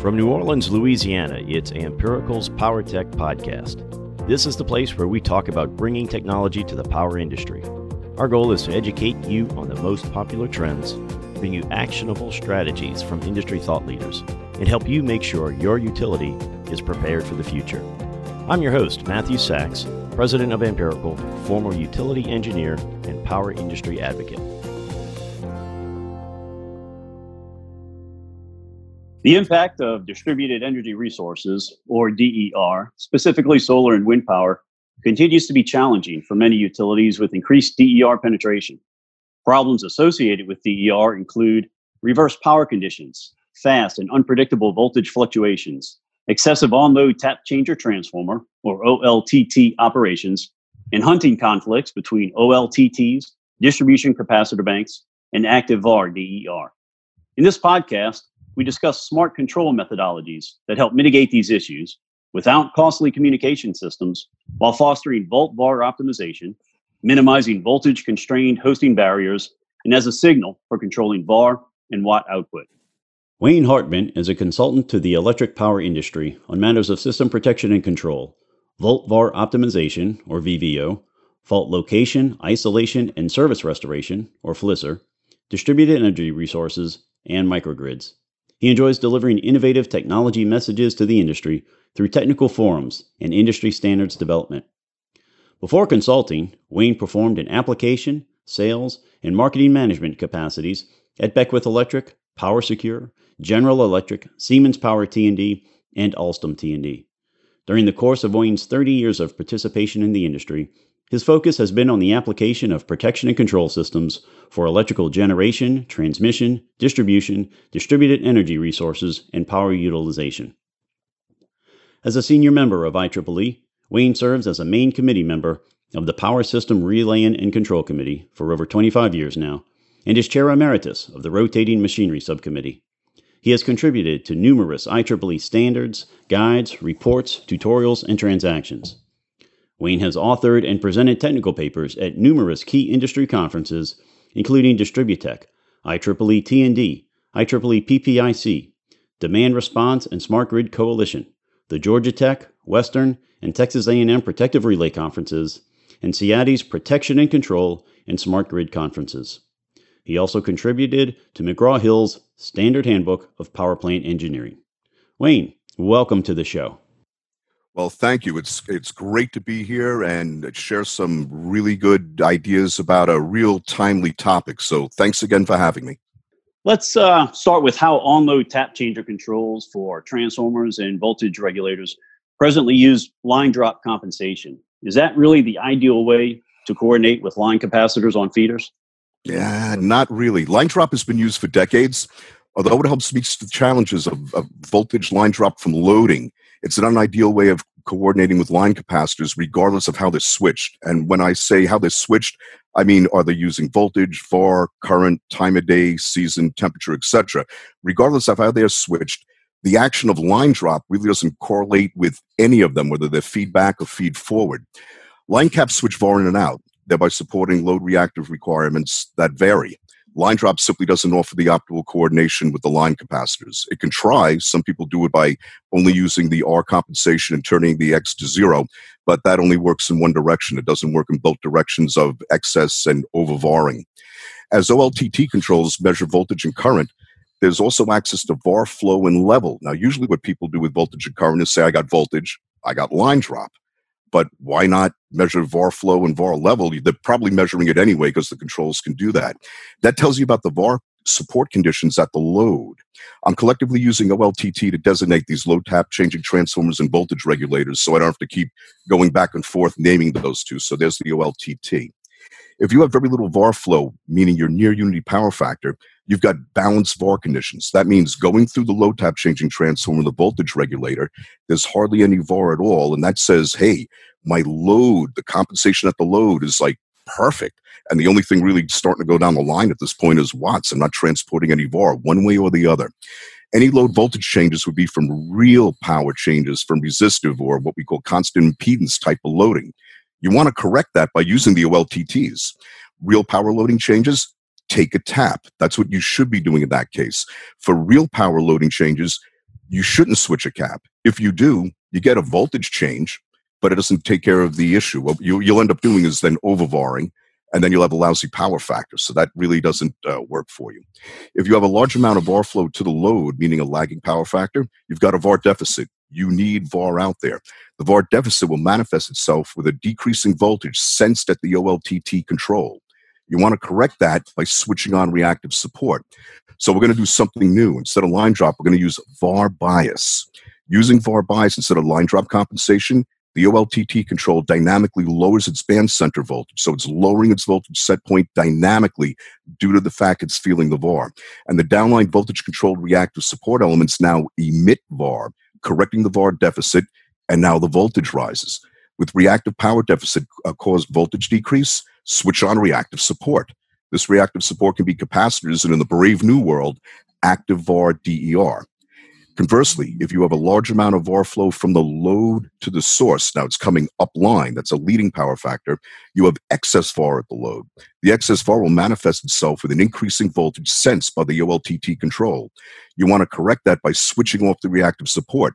From New Orleans, Louisiana, it's Ampirical's Power Tech Podcast. This is the place where we talk about bringing technology to the power industry. Our goal is to educate you on the most popular trends, bring you actionable strategies from industry thought leaders, and help you make sure your utility is prepared for the future. I'm your host, Matthew Sachs, President of Ampirical, former utility engineer and power industry advocate. The impact of distributed energy resources, or DER, specifically solar and wind power, continues to be challenging for many utilities with increased DER penetration. Problems associated with DER include reverse power conditions, fast and unpredictable voltage fluctuations, excessive on load tap changer transformer, or OLTT operations, and hunting conflicts between OLTTs, distribution capacitor banks, and active VAR DER. In this podcast, we discuss smart control methodologies that help mitigate these issues without costly communication systems while fostering volt VAR optimization, minimizing voltage constrained hosting barriers, and as a signal for controlling VAR and watt output. Wayne Hartman is a consultant to the electric power industry on matters of system protection and control, volt VAR optimization, or VVO, fault location, isolation, and service restoration, or FLISR, distributed energy resources, and microgrids. He enjoys delivering innovative technology messages to the industry through technical forums and industry standards development. Before consulting, Wayne performed in application, sales, and marketing management capacities at Beckwith Electric, PowerSecure, General Electric, Siemens Power T&D, and Alstom T&D. During the course of Wayne's 30 years of participation in the industry, his focus has been on the application of protection and control systems for electrical generation, transmission, distribution, distributed energy resources, and power utilization. As a senior member of IEEE, Wayne serves as a main committee member of the Power System Relay and Control Committee for over 25 years now, and is chair emeritus of the Rotating Machinery Subcommittee. He has contributed to numerous IEEE standards, guides, reports, tutorials, and transactions. Wayne has authored and presented technical papers at numerous key industry conferences, including Distributech, IEEE T&D, IEEE PPIC, Demand Response and Smart Grid Coalition, the Georgia Tech, Western, and Texas A&M Protective Relay Conferences, and CEATI's Protection and Control and Smart Grid Conferences. He also contributed to McGraw Hill's Standard Handbook of Power Plant Engineering. Wayne, welcome to the show. Well, thank you. It's it's great to be here and share some really good ideas about a real timely topic. So, thanks again for having me. Let's uh, start with how on-load tap changer controls for transformers and voltage regulators presently use line drop compensation. Is that really the ideal way to coordinate with line capacitors on feeders? Yeah, not really. Line drop has been used for decades. Although it helps meet the challenges of, of voltage line drop from loading, it's an unideal way of coordinating with line capacitors regardless of how they're switched. And when I say how they're switched, I mean, are they using voltage, VAR, current, time of day, season, temperature, etc. Regardless of how they're switched, the action of line drop really doesn't correlate with any of them, whether they're feedback or feed forward. Line caps switch VAR in and out thereby supporting load reactive requirements that vary. Line drop simply doesn't offer the optimal coordination with the line capacitors. It can try. Some people do it by only using the R compensation and turning the X to zero, but that only works in one direction. It doesn't work in both directions of excess and overvaring. As OLTT controls measure voltage and current, there's also access to VAR flow and level. Now, usually what people do with voltage and current is say, I got voltage, I got line drop but why not measure VAR flow and VAR level? They're probably measuring it anyway because the controls can do that. That tells you about the VAR support conditions at the load. I'm collectively using OLTT to designate these load tap changing transformers and voltage regulators so I don't have to keep going back and forth naming those two. So there's the OLTT. If you have very little VAR flow, meaning your near unity power factor, you've got balanced VAR conditions. That means going through the load tap changing transformer, the voltage regulator, there's hardly any VAR at all. And that says, hey, my load, the compensation at the load is like perfect. And the only thing really starting to go down the line at this point is watts. I'm not transporting any VAR one way or the other. Any load voltage changes would be from real power changes from resistive or what we call constant impedance type of loading. You want to correct that by using the OLTTs. Real power loading changes, take a tap. That's what you should be doing in that case. For real power loading changes, you shouldn't switch a cap. If you do, you get a voltage change, but it doesn't take care of the issue. What you, will end up doing is then overvaring, and then you'll have a lousy power factor. So that really doesn't uh, work for you. If you have a large amount of VAR flow to the load, meaning a lagging power factor, you've got a VAR deficit. You need VAR out there. The VAR deficit will manifest itself with a decreasing voltage sensed at the OLTT control. You want to correct that by switching on reactive support. So we're going to do something new. Instead of line drop, we're going to use VAR bias. Using VAR bias instead of line drop compensation, the OLTT control dynamically lowers its band center voltage. So it's lowering its voltage set point dynamically due to the fact it's feeling the VAR. And the downline voltage controlled reactive support elements now emit VAR, correcting the VAR deficit, and now the voltage rises. With reactive power deficit uh, caused voltage decrease, switch on reactive support. This reactive support can be capacitors, and in the brave new world, active VAR DER. Conversely, if you have a large amount of VAR flow from the load to the source, now it's coming upline, that's a leading power factor, you have excess VAR at the load. The excess VAR will manifest itself with an increasing voltage sensed by the OLTT control. You want to correct that by switching off the reactive support.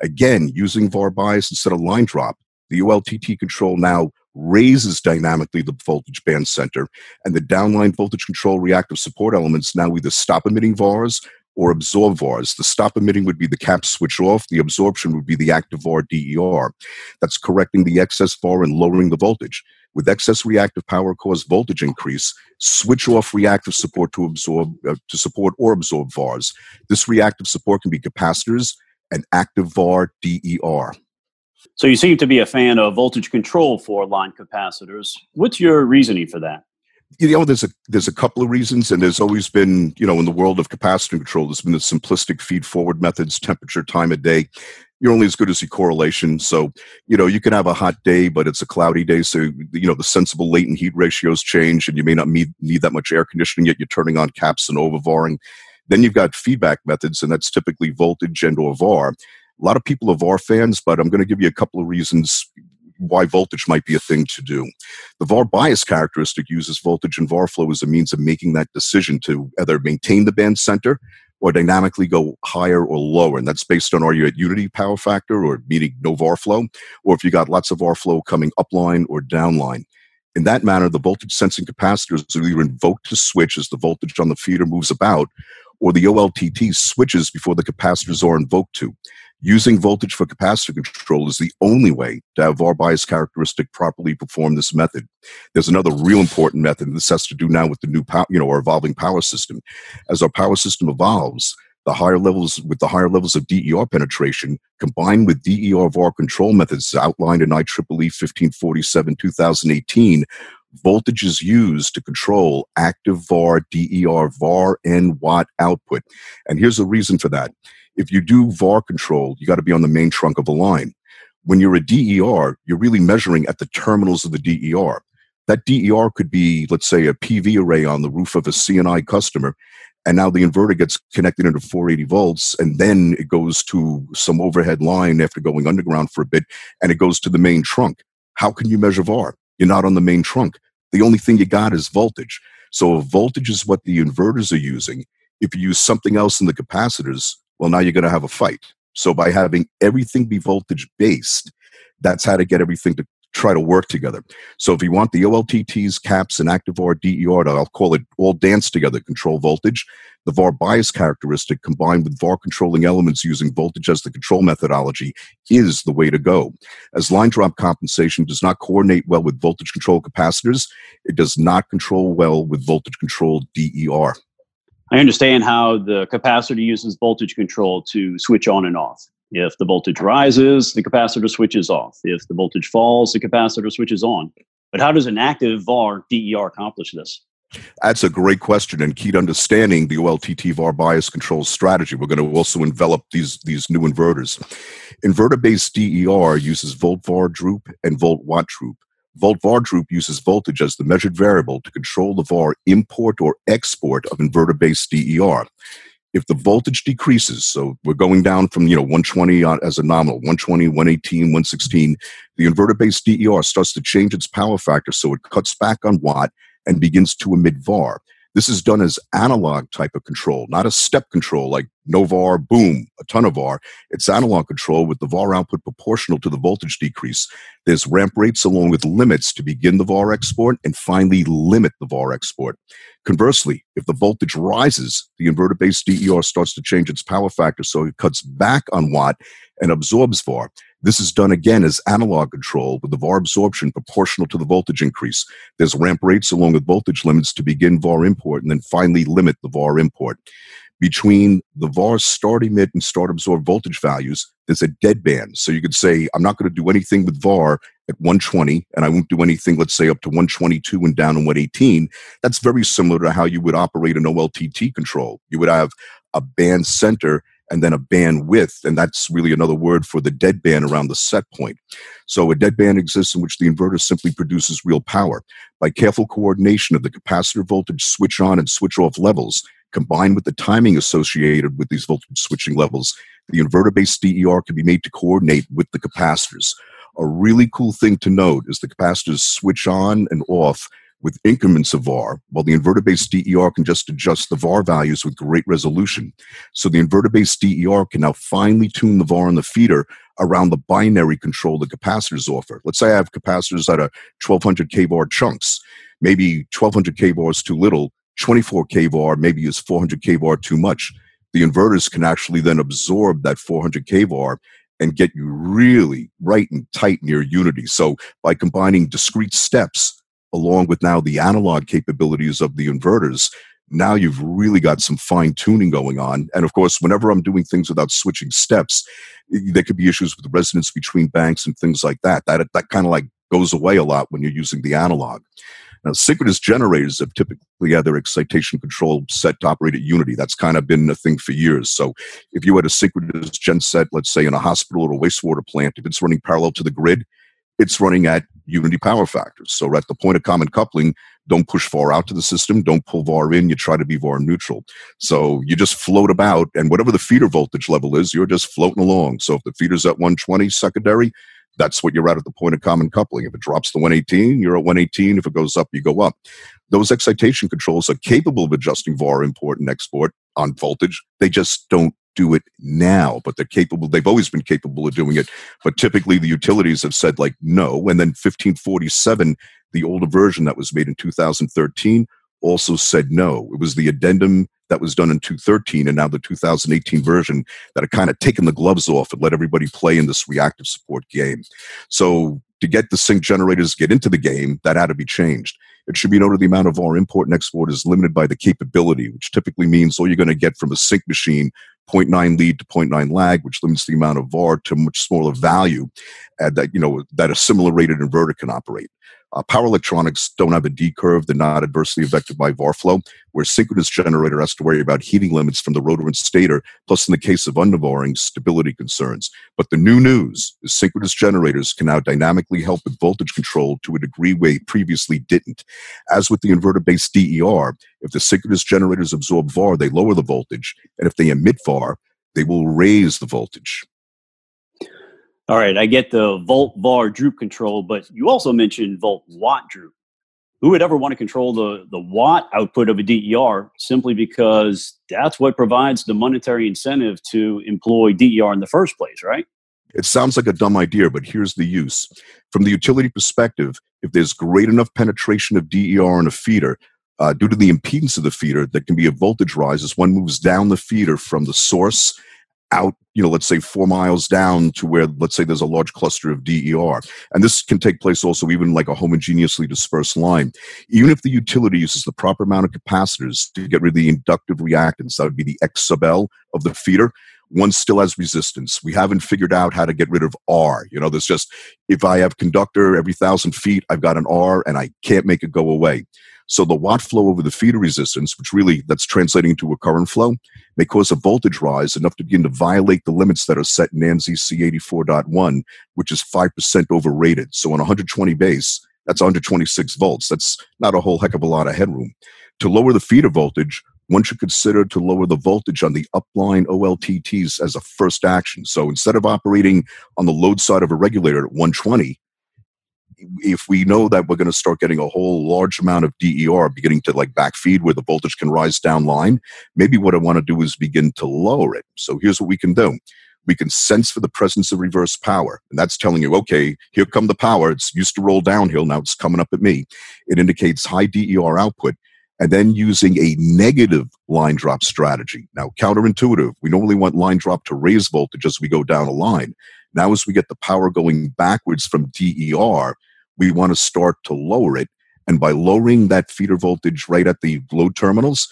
Again, using VAR bias instead of line drop, the OLTT control now raises dynamically the voltage band center, and the downline voltage control reactive support elements now either stop emitting VARs or absorb VARs. The stop emitting would be the cap switch off, the absorption would be the active VAR DER. That's correcting the excess VAR and lowering the voltage. With excess reactive power cause voltage increase, switch off reactive support to absorb uh, to support or absorb VARs. This reactive support can be capacitors and active VAR DER. So you seem to be a fan of voltage control for line capacitors. What's your reasoning for that? You know, there's a there's a couple of reasons, and there's always been, you know, in the world of capacitor control, there's been the simplistic feed forward methods, temperature, time of day. You're only as good as your correlation. So, you know, you can have a hot day, but it's a cloudy day. So, you know, the sensible latent heat ratios change, and you may not need, need that much air conditioning, yet you're turning on caps and overvaring. Then you've got feedback methods, and that's typically voltage and or VAR. A lot of people are VAR fans, but I'm going to give you a couple of reasons why voltage might be a thing to do. The VAR bias characteristic uses voltage and VAR flow as a means of making that decision to either maintain the band center or dynamically go higher or lower. And that's based on are you at unity power factor or meaning no VAR flow, or if you got lots of VAR flow coming upline or downline. In that manner, the voltage sensing capacitors are either invoked to switch as the voltage on the feeder moves about, or the OLTT switches before the capacitors are invoked to. Using voltage for capacitor control is the only way to have VAR bias characteristic properly perform this method. There's another real important method, this has to do now with the new power, you know, our evolving power system. As our power system evolves, the higher levels with the higher levels of DER penetration combined with DER VAR control methods outlined in IEEE 1547 2018 voltage is used to control active VAR, DER, VAR, and watt output. And here's the reason for that if you do VAR control, you got to be on the main trunk of a line. When you're a DER, you're really measuring at the terminals of the DER. That DER could be, let's say, a PV array on the roof of a C&I customer, and now the inverter gets connected into 480 volts, and then it goes to some overhead line after going underground for a bit, and it goes to the main trunk. How can you measure VAR? You're not on the main trunk. The only thing you got is voltage. So if voltage is what the inverters are using, if you use something else in the capacitors, well, now you're going to have a fight. So by having everything be voltage based, that's how to get everything to try to work together. So if you want the OLTTs, caps, and active VAR DER, I'll call it all dance together, control voltage, the VAR bias characteristic combined with VAR controlling elements using voltage as the control methodology is the way to go. As line drop compensation does not coordinate well with voltage control capacitors, it does not control well with voltage controlled DER. I understand how the capacitor uses voltage control to switch on and off. If the voltage rises, the capacitor switches off. If the voltage falls, the capacitor switches on. But how does an active VAR DER accomplish this? That's a great question and key to understanding the OLTT VAR bias control strategy. We're going to also envelop these, these new inverters. Inverter based DER uses volt VAR droop and volt watt droop. Volt VAR droop uses voltage as the measured variable to control the VAR import or export of inverter based DER. If the voltage decreases, so we're going down from you know 120 as a nominal, 120, 118, 116, the inverter based DER starts to change its power factor so it cuts back on watt and begins to emit VAR. This is done as analog type of control, not a step control like no VAR, boom, a ton of VAR. It's analog control with the VAR output proportional to the voltage decrease. There's ramp rates along with limits to begin the VAR export and finally limit the VAR export. Conversely, if the voltage rises, the inverter based DER starts to change its power factor so it cuts back on watt and absorbs VAR. This is done again as analog control with the VAR absorption proportional to the voltage increase. There's ramp rates along with voltage limits to begin VAR import and then finally limit the VAR import. Between the VAR start emit and start absorb voltage values, there's a dead band. So you could say, I'm not going to do anything with VAR at 120, and I won't do anything, let's say, up to 122 and down to 118. That's very similar to how you would operate an OLTT control. You would have a band center and then a band width, and that's really another word for the dead band around the set point. So a dead band exists in which the inverter simply produces real power. By careful coordination of the capacitor voltage switch on and switch off levels, combined with the timing associated with these voltage switching levels, the inverter based DER can be made to coordinate with the capacitors. A really cool thing to note is the capacitors switch on and off with increments of VAR, while the inverter-based DER can just adjust the VAR values with great resolution. So the inverter-based DER can now finely tune the VAR on the feeder around the binary control the capacitors offer. Let's say I have capacitors that are 1200 kVAR chunks. Maybe 1200 kVAR is too little, 24 kVAR maybe is 400 kVAR too much. The inverters can actually then absorb that 400 kVAR and get you really right and tight near unity. So by combining discrete steps along with now the analog capabilities of the inverters, now you've really got some fine tuning going on. And of course, whenever I'm doing things without switching steps, there could be issues with resonance between banks and things like that. That that kind of like goes away a lot when you're using the analog. Now, synchronous generators have typically had their excitation control set to operate at unity. That's kind of been a thing for years. So, if you had a synchronous gen set, let's say in a hospital or a wastewater plant, if it's running parallel to the grid, it's running at unity power factors. So at the point of common coupling, don't push VAR out to the system, don't pull VAR in, you try to be VAR neutral. So you just float about, and whatever the feeder voltage level is, you're just floating along. So if the feeder's at 120 secondary, that's what you're at at the point of common coupling. If it drops to 118, you're at 118. If it goes up, you go up. Those excitation controls are capable of adjusting VAR import and export on voltage. They just don't do it now, but they're capable. They've always been capable of doing it, but typically the utilities have said like no. And then 1547, the older version that was made in 2013, also said no. It was the addendum that was done in 2013 and now the 2018 version that had kind of taken the gloves off and let everybody play in this reactive support game. So to get the sync generators get into the game, that had to be changed. It should be noted the amount of VAR import and export is limited by the capability, which typically means all you're going to get from a sync machine 0.9 lead to 0.9 lag, which limits the amount of VAR to much smaller value and that you know that a similar rated inverter can operate. Uh, power electronics don't have a D curve; they're not adversely affected by VAR flow. Where synchronous generator has to worry about heating limits from the rotor and stator, plus in the case of undervaring, stability concerns. But the new news is synchronous generators can now dynamically help with voltage control to a degree they previously didn't. As with the inverter-based DER, if the synchronous generators absorb VAR, they lower the voltage, and if they emit VAR, they will raise the voltage. All right, I get the volt var droop control, but you also mentioned volt watt droop. Who would ever want to control the, the watt output of a DER simply because that's what provides the monetary incentive to employ DER in the first place, right? It sounds like a dumb idea, but here's the use. From the utility perspective, if there's great enough penetration of DER in a feeder, uh, due to the impedance of the feeder, there can be a voltage rise as one moves down the feeder from the source out, you know, let's say four miles down to where, let's say, there's a large cluster of DER. And this can take place also even like a homogeneously dispersed line. Even if the utility uses the proper amount of capacitors to get rid of the inductive reactance, that would be the X sub L of the feeder, one still has resistance. We haven't figured out how to get rid of R. You know, there's just, if I have conductor every thousand feet, I've got an R and I can't make it go away. So the watt flow over the feeder resistance, which really that's translating into a current flow, may cause a voltage rise enough to begin to violate the limits that are set in ANSI C84.1, which is 5% overrated. So on 120 base, that's 126 volts. That's not a whole heck of a lot of headroom. To lower the feeder voltage, one should consider to lower the voltage on the upline OLTTs as a first action. So instead of operating on the load side of a regulator at 120, if we know that we're going to start getting a whole large amount of DER beginning to like backfeed where the voltage can rise down line, maybe what I want to do is begin to lower it. So here's what we can do. We can sense for the presence of reverse power. And that's telling you, okay, here come the power. It's used to roll downhill. Now it's coming up at me. It indicates high DER output and then using a negative line drop strategy. Now, counterintuitive, we normally want line drop to raise voltage as we go down a line. Now, as we get the power going backwards from DER, we want to start to lower it. And by lowering that feeder voltage right at the load terminals,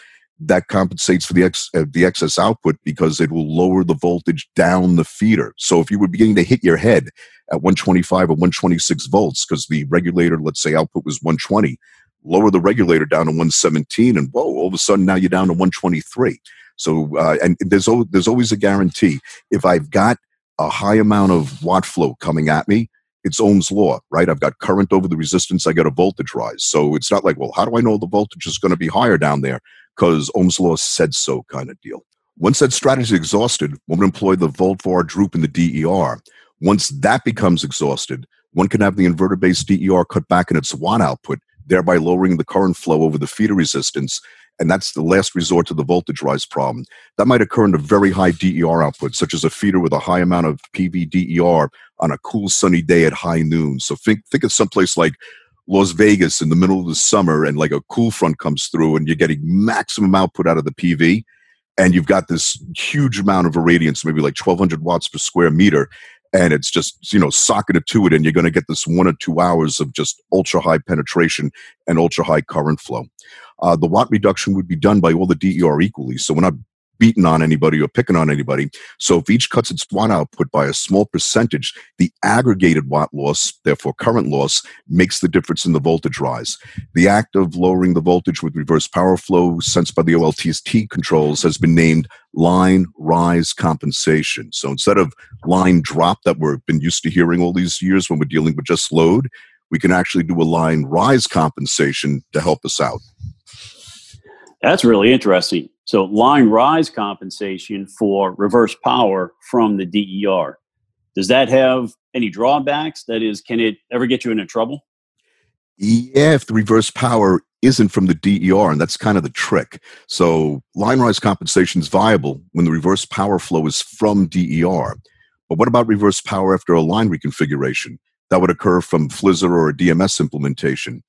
that compensates for the, ex, uh, the excess output because it will lower the voltage down the feeder. So if you were beginning to hit your head at 125 or 126 volts, because the regulator, let's say output was 120, lower the regulator down to 117, and whoa, all of a sudden now you're down to 123. So, uh, and there's, there's always a guarantee. If I've got a high amount of watt flow coming at me, it's Ohm's law, right? I've got current over the resistance, I get a voltage rise. So it's not like, well, how do I know the voltage is going to be higher down there? Because Ohm's law said so kind of deal. Once that strategy is exhausted, one would employ the volt var droop in the DER. Once that becomes exhausted, one can have the inverter based DER cut back in its watt output, thereby lowering the current flow over the feeder resistance and that's the last resort to the voltage rise problem. That might occur in a very high DER output, such as a feeder with a high amount of PV DER on a cool sunny day at high noon. So think think of someplace like Las Vegas in the middle of the summer, and like a cool front comes through, and you're getting maximum output out of the PV, and you've got this huge amount of irradiance, maybe like 1,200 watts per square meter, and it's just you know socketed to it and you're going to get this one or two hours of just ultra high penetration and ultra high current flow uh, the watt reduction would be done by all the der equally so we're not beating on anybody or picking on anybody. So if each cuts its watt output by a small percentage, the aggregated watt loss, therefore current loss, makes the difference in the voltage rise. The act of lowering the voltage with reverse power flow sensed by the OLTT controls has been named line rise compensation. So instead of line drop that we've been used to hearing all these years when we're dealing with just load, we can actually do a line rise compensation to help us out. That's really interesting. So line rise compensation for reverse power from the DER. Does that have any drawbacks? That is, can it ever get you into trouble? Yeah, if the reverse power isn't from the DER, and that's kind of the trick. So line rise compensation is viable when the reverse power flow is from DER. But what about reverse power after a line reconfiguration? That would occur from FLISR or a DMS implementation.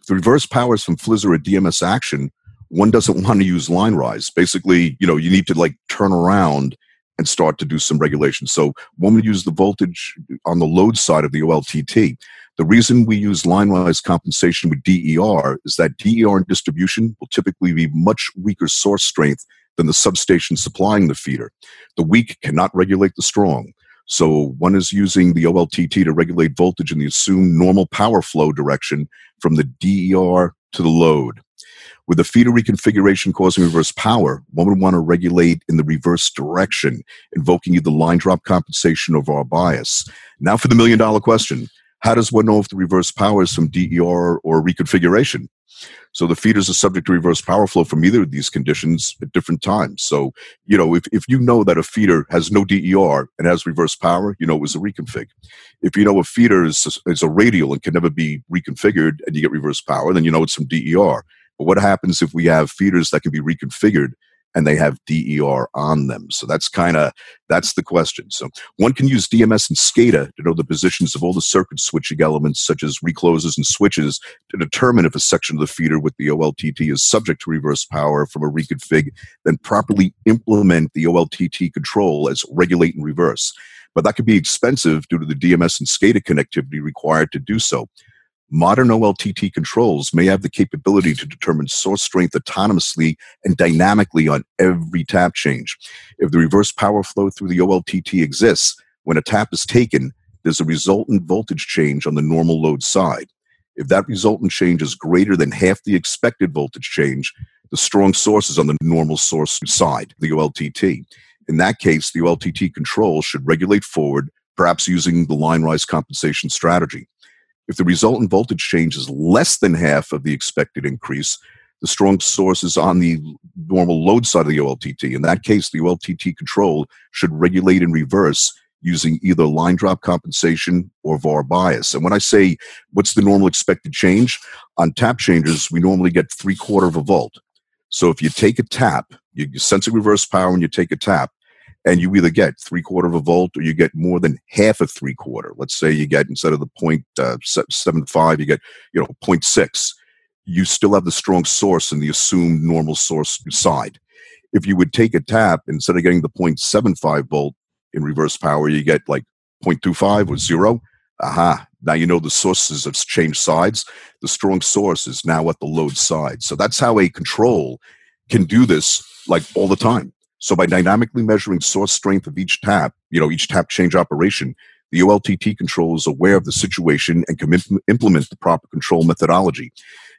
If the reverse power is from FLISR or DMS action, one doesn't want to use line rise. Basically, you know, you need to like turn around and start to do some regulation. So one would use the voltage on the load side of the OLTT. The reason we use line rise compensation with DER is that DER and distribution will typically be much weaker source strength than the substation supplying the feeder. The weak cannot regulate the strong. So one is using the OLTT to regulate voltage in the assumed normal power flow direction from the DER to the load. With the feeder reconfiguration causing reverse power, one would want to regulate in the reverse direction, invoking either line drop compensation or VAR bias. Now for the million dollar question. How does one know if the reverse power is from DER or reconfiguration? So the feeders are subject to reverse power flow from either of these conditions at different times. So, you know, if, if you know that a feeder has no DER and has reverse power, you know it was a reconfig. If you know a feeder is, is a radial and can never be reconfigured and you get reverse power, then you know it's from DER. But what happens if we have feeders that can be reconfigured and they have DER on them? So that's kind of that's the question. So one can use DMS and SCADA to know the positions of all the circuit switching elements, such as reclosers and switches, to determine if a section of the feeder with the OLTT is subject to reverse power from a reconfig, then properly implement the OLTT control as regulate and reverse. But that could be expensive due to the DMS and SCADA connectivity required to do so. Modern OLTT controls may have the capability to determine source strength autonomously and dynamically on every tap change. If the reverse power flow through the OLTT exists, when a tap is taken, there's a resultant voltage change on the normal load side. If that resultant change is greater than half the expected voltage change, the strong source is on the normal source side, the OLTT. In that case, the OLTT control should regulate forward, perhaps using the line rise compensation strategy. If the resultant voltage change is less than half of the expected increase, the strong source is on the normal load side of the OLTT. In that case, the OLTT control should regulate in reverse, using either line drop compensation or VAR bias. And when I say what's the normal expected change on tap changers, we normally get three quarter of a volt. So if you take a tap, you, sense a reverse power and you take a tap, and you either get three quarter of a volt or you get more than half of three quarter. Let's say you get instead of the point uh, seven five, you get you know 0.6. You still have the strong source in the assumed normal source side. If you would take a tap instead of getting the 0.75 volt in reverse power, you get like 0.25 or zero. Aha, now you know the sources have changed sides. The strong source is now at the load side. So that's how a control can do this like all the time. So by dynamically measuring source strength of each tap, you know, each tap change operation, the OLTT control is aware of the situation and can implement the proper control methodology.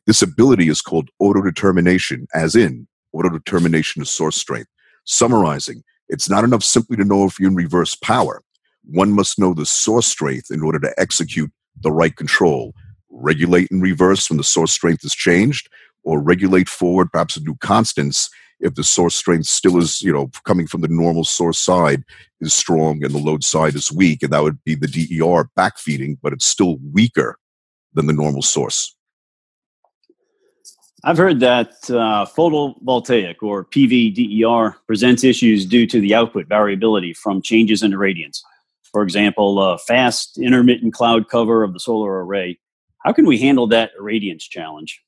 This ability is called auto determination, as in auto determination of source strength. Summarizing, it's not enough simply to know if you're in reverse power. One must know the source strength in order to execute the right control. Regulate in reverse when the source strength is changed, or regulate forward, perhaps a new constants if the source strength still is, you know, coming from the normal source side is strong and the load side is weak, and that would be the DER backfeeding, but it's still weaker than the normal source. I've heard that uh, photovoltaic or PVDER presents issues due to the output variability from changes in irradiance. For example, fast intermittent cloud cover of the solar array. How can we handle that irradiance challenge?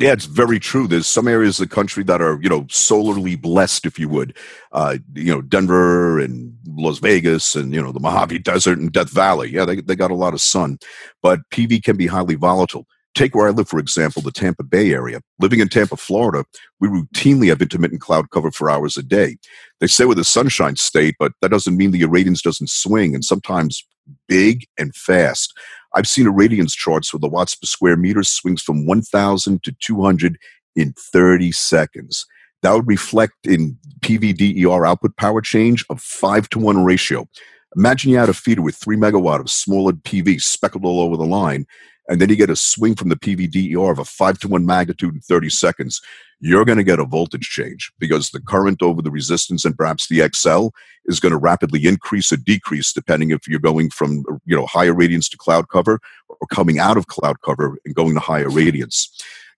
Yeah, it's very true. There's some areas of the country that are, you know, solarly blessed, if you would. Uh, you know, Denver and Las Vegas and, you know, the Mojave Desert and Death Valley. Yeah, they, they got a lot of sun. But PV can be highly volatile. Take where I live, for example, the Tampa Bay area. Living in Tampa, Florida, we routinely have intermittent cloud cover for hours a day. They say we're the sunshine state, but that doesn't mean the irradiance doesn't swing and sometimes big and fast. I've seen irradiance charts where the watts per square meter swings from 1,000 to 200 in 30 seconds. That would reflect in PVDER output power change of 5 to 1 ratio. Imagine you had a feeder with 3 megawatt of smaller PV speckled all over the line, and then you get a swing from the PVDER of a 5 to 1 magnitude in 30 seconds you're going to get a voltage change because the current over the resistance and perhaps the XL is going to rapidly increase or decrease depending if you're going from you know higher radiance to cloud cover or coming out of cloud cover and going to higher radiance.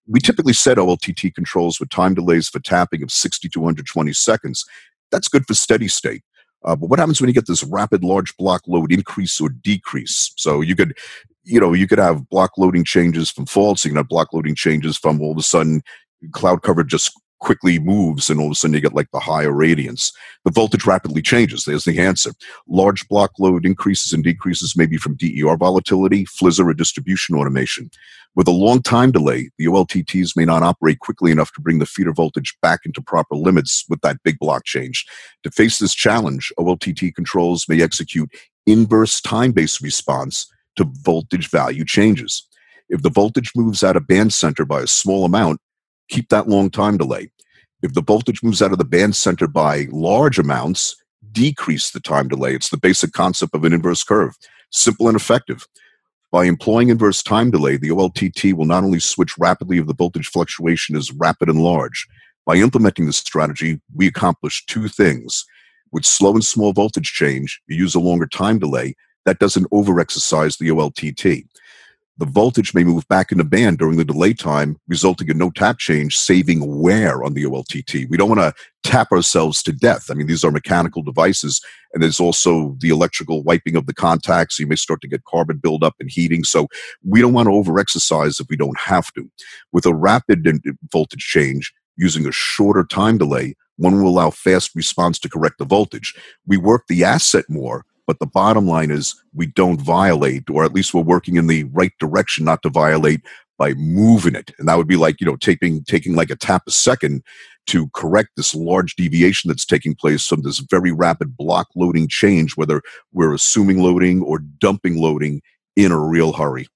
We typically set OLTT controls with time delays for tapping of 60 to 120 seconds. That's good for steady state. Uh, but what happens when you get this rapid large block load increase or decrease? So you could, you know, you could have block loading changes from faults. You can have block loading changes from all of a sudden cloud cover just quickly moves and all of a sudden you get like the higher radiance. The voltage rapidly changes. There's the answer. Large block load increases and decreases maybe from DER volatility, FLISR, or distribution automation. With a long time delay, the OLTTs may not operate quickly enough to bring the feeder voltage back into proper limits with that big block change. To face this challenge, OLTT controls may execute inverse time-based response to voltage value changes. If the voltage moves out of band center by a small amount, keep that long time delay. If the voltage moves out of the band center by large amounts, decrease the time delay. It's the basic concept of an inverse curve. Simple and effective. By employing inverse time delay, the OLTT will not only switch rapidly if the voltage fluctuation is rapid and large. By implementing this strategy, we accomplish two things. With slow and small voltage change, you use a longer time delay. That doesn't over-exercise the OLTT the voltage may move back in the band during the delay time, resulting in no tap change, saving wear on the OLTT. We don't want to tap ourselves to death. I mean, these are mechanical devices, and there's also the electrical wiping of the contacts. You may start to get carbon buildup and heating. So we don't want to overexercise if we don't have to. With a rapid voltage change, using a shorter time delay, one will allow fast response to correct the voltage. We work the asset more but the bottom line is we don't violate, or at least we're working in the right direction not to violate by moving it. And that would be like, you know, taking taking like a tap a second to correct this large deviation that's taking place from this very rapid block loading change, whether we're assuming loading or dumping loading in a real hurry.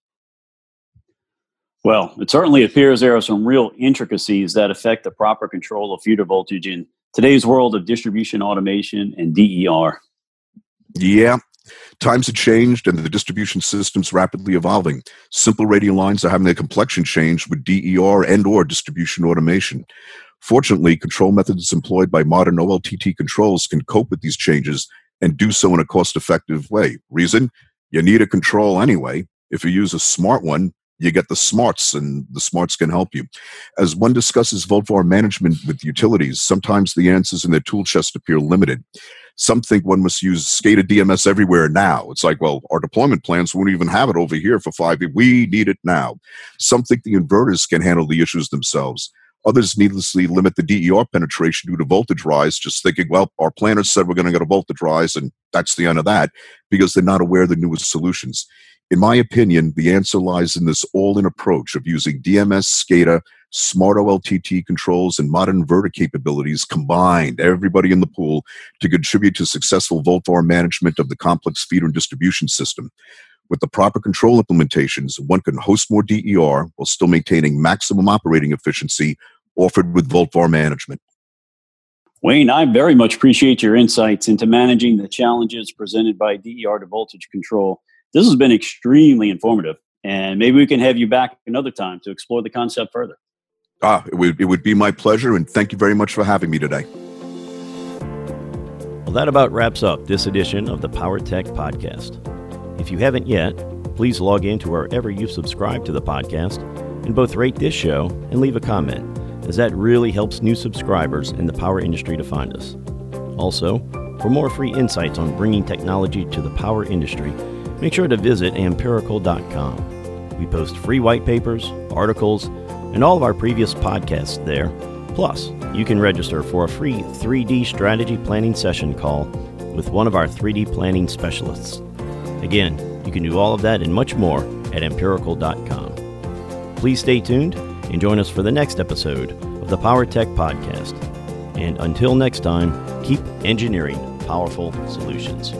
Well, it certainly appears there are some real intricacies that affect the proper control of feeder voltage in today's world of distribution automation and DER. Yeah. Times have changed and the distribution system's rapidly evolving. Simple radial lines are having their complexion changed with DER and or distribution automation. Fortunately, control methods employed by modern OLTT controls can cope with these changes and do so in a cost effective way. Reason? You need a control anyway. If you use a smart one, you get the smarts and the smarts can help you. As one discusses VoltVar management with utilities, sometimes the answers in their tool chest appear limited. Some think one must use SCADA DMS everywhere now. It's like, well, our deployment plans won't even have it over here for five years. We need it now. Some think the inverters can handle the issues themselves. Others needlessly limit the DER penetration due to voltage rise, just thinking, well, our planners said we're going to get a voltage rise, and that's the end of that, because they're not aware of the newest solutions. In my opinion, the answer lies in this all in approach of using DMS, SCADA, smart OLTT controls, and modern inverter capabilities combined, everybody in the pool, to contribute to successful VoltVar management of the complex feeder and distribution system. With the proper control implementations, one can host more DER while still maintaining maximum operating efficiency offered with VoltVar management. Wayne, I very much appreciate your insights into managing the challenges presented by DER to voltage control. This has been extremely informative, and maybe we can have you back another time to explore the concept further. Ah, it would, it would be my pleasure, and thank you very much for having me today. Well, that about wraps up this edition of the Power Tech Podcast. If you haven't yet, please log in to wherever you subscribe to the podcast and both rate this show and leave a comment, as that really helps new subscribers in the power industry to find us. Also, for more free insights on bringing technology to the power industry, make sure to visit ampirical.com. We post free white papers, articles, and all of our previous podcasts there. Plus, you can register for a free 3D strategy planning session call with one of our 3D planning specialists. Again, you can do all of that and much more at ampirical.com. Please stay tuned and join us for the next episode of the Power Tech Podcast. And until next time, keep engineering powerful solutions.